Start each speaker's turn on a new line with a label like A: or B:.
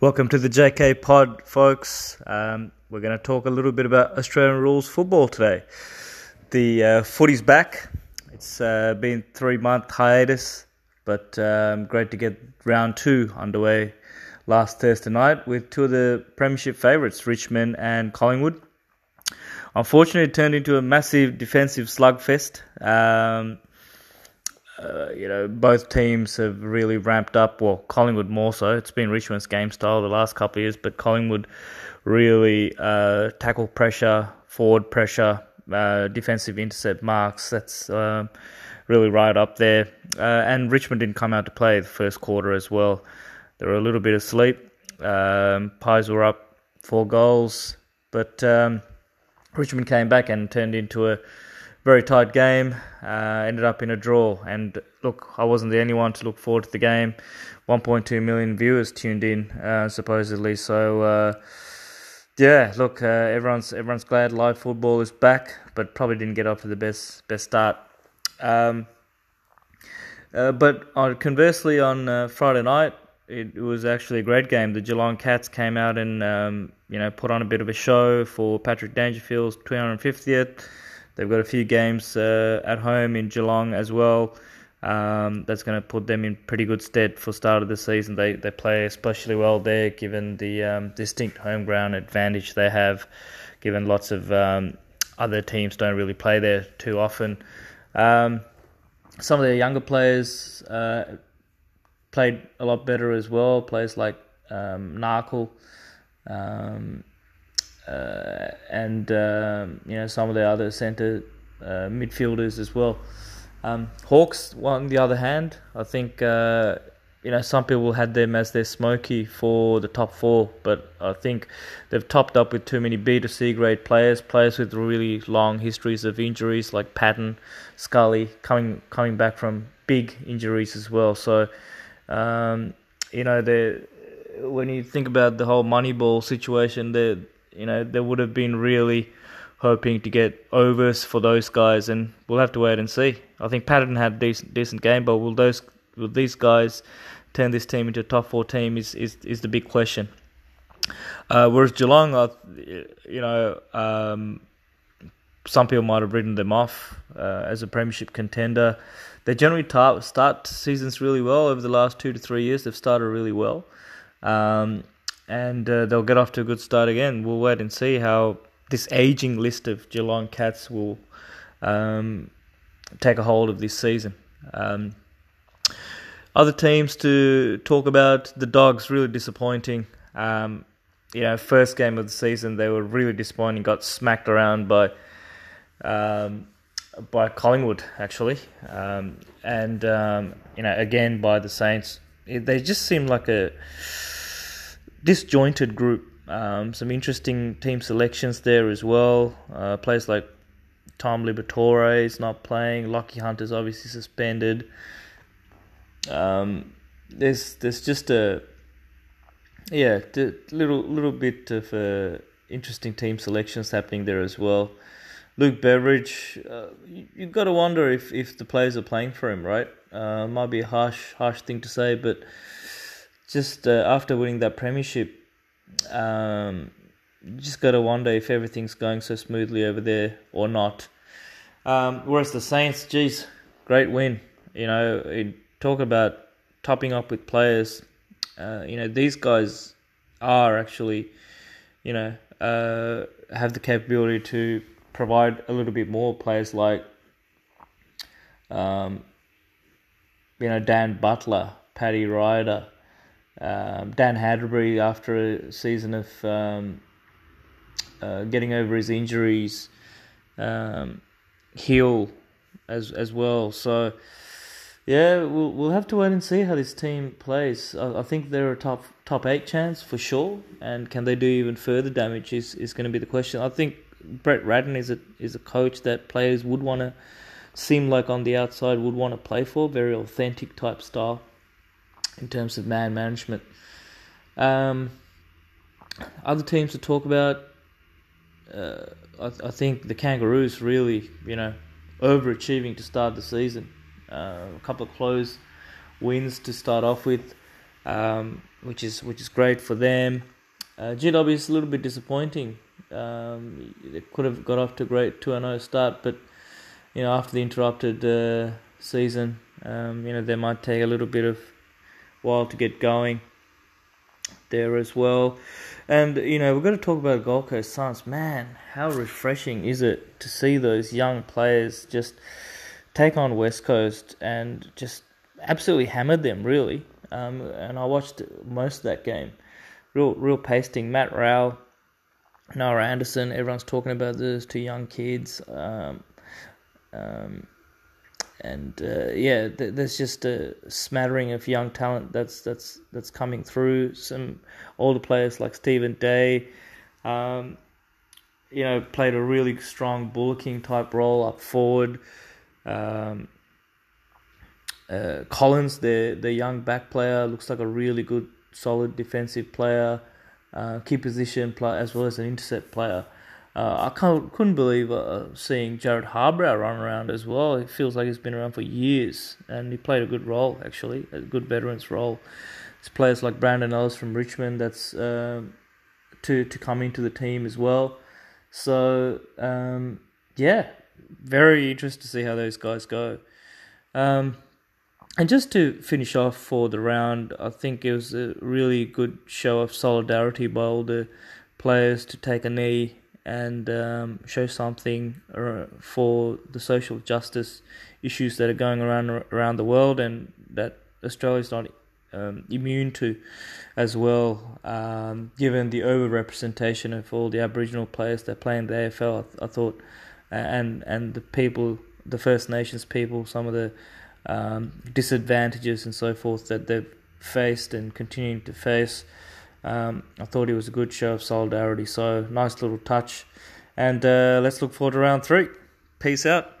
A: Welcome to the JK Pod, folks. Um, we're going to talk a little bit about Australian rules football today. The uh, footy's back. It's uh, been three month hiatus, but um, great to get round two underway last Thursday night with two of the Premiership favourites, Richmond and Collingwood. Unfortunately, it turned into a massive defensive slugfest. Um, uh, you know, both teams have really ramped up. Well, Collingwood more so. It's been Richmond's game style the last couple of years, but Collingwood really uh, tackle pressure, forward pressure, uh, defensive intercept marks. That's uh, really right up there. Uh, and Richmond didn't come out to play the first quarter as well. They were a little bit asleep. Um, Pies were up four goals, but um, Richmond came back and turned into a very tight game. Uh, ended up in a draw. And look, I wasn't the only one to look forward to the game. 1.2 million viewers tuned in, uh, supposedly. So uh, yeah, look, uh, everyone's everyone's glad live football is back, but probably didn't get off to the best best start. Um, uh, but on, conversely, on uh, Friday night, it, it, was actually a great game. The Geelong Cats came out and um, you know put on a bit of a show for Patrick Dangerfield's 250th. They've got a few games uh, at home in Geelong as well. Um, that's going to put them in pretty good stead for start of the season. They they play especially well there, given the um, distinct home ground advantage they have. Given lots of um, other teams don't really play there too often. Um, some of their younger players uh, played a lot better as well. Players like um, Narkle, um, uh, and um, you know some of the other centre uh, midfielders as well. Um, Hawks, on the other hand, I think uh, you know some people had them as their smoky for the top four, but I think they've topped up with too many B to C grade players, players with really long histories of injuries like Patton, Scully, coming coming back from big injuries as well. So um, you know they when you think about the whole Moneyball situation, they you know, they would have been really hoping to get overs for those guys, and we'll have to wait and see. I think Patton had a decent decent game, but will those will these guys turn this team into a top four team? Is is is the big question. Uh, whereas Geelong, uh, you know, um, some people might have written them off uh, as a premiership contender. They generally tar- start seasons really well over the last two to three years. They've started really well. Um, and uh, they'll get off to a good start again. We'll wait and see how this aging list of Geelong Cats will um, take a hold of this season. Um, other teams to talk about, the Dogs really disappointing. Um, you know, first game of the season they were really disappointing. Got smacked around by um, by Collingwood actually, um, and um, you know again by the Saints. They just seem like a disjointed group. Um, some interesting team selections there as well. Uh, players like Tom Liberatore is not playing. Lachie Hunter's obviously suspended. Um, there's there's just a yeah little little bit of uh, interesting team selections happening there as well. Luke Beveridge, uh, you, have got to wonder if, if the players are playing for him, right? Uh, might be a harsh harsh thing to say, but just uh, after winning that premiership, um, just got to wonder if everything's going so smoothly over there or not. Um, whereas the Saints, geez, great win. You know, talk about topping up with players. Uh, you know, these guys are actually, you know, uh, have the capability to provide a little bit more. Players like, um, you know, Dan Butler, Paddy Ryder, um, Dan Hannebery, after a season of um, uh, getting over his injuries, um, heal as as well. So yeah, we'll we'll have to wait and see how this team plays. I, I think they're a top top eight chance for sure, and can they do even further damage is, is going to be the question. I think Brett Ratten is a is a coach that players would want to seem like on the outside would want to play for, very authentic type style in terms of man management. Um, other teams to talk about, uh, I, I, think the Kangaroos really, you know, overachieving to start the season. Uh, a couple of close wins to start off with. um, which is which is great for them. Uh, GW is a little bit disappointing. Um, they could have got off to a great 2 0 start, but you know after the interrupted uh, season, um, you know they might take a little bit of while to get going there as well. And you know we've got to talk about Gold Coast Suns. Man, how refreshing is it to see those young players just take on West Coast and just absolutely hammered them really. Um, and I watched most of that game. Real, real pasting. Matt Rowell, Noah Anderson. Everyone's talking about those two young kids. Um, um, and uh, yeah, th- there's just a smattering of young talent that's that's that's coming through. Some older players like Stephen Day, um, you know, played a really strong bullocking type role up forward. Um, uh, Collins, the the young back player, looks like a really good, solid defensive player, uh, key position player as well as an intercept player. Uh, I can't, couldn't believe uh, seeing Jarrod Harbrow run around as well. It feels like he's been around for years, and he played a good role actually, a good veterans role. There's players like Brandon Ellis from Richmond that's um, to to come into the team as well. So um, yeah, very interested to see how those guys go. Um, and just to finish off for the round, I think it was a really good show of solidarity by all the players to take a knee and um, show something for the social justice issues that are going around around the world and that Australia is not um, immune to as well. Um, given the overrepresentation of all the Aboriginal players that play in the AFL, I, th- I thought, and and the people, the First Nations people, some of the um, disadvantages and so forth that they've faced and continuing to face. Um, I thought it was a good show of solidarity. So nice little touch, and uh, let's look forward to round three. Peace out.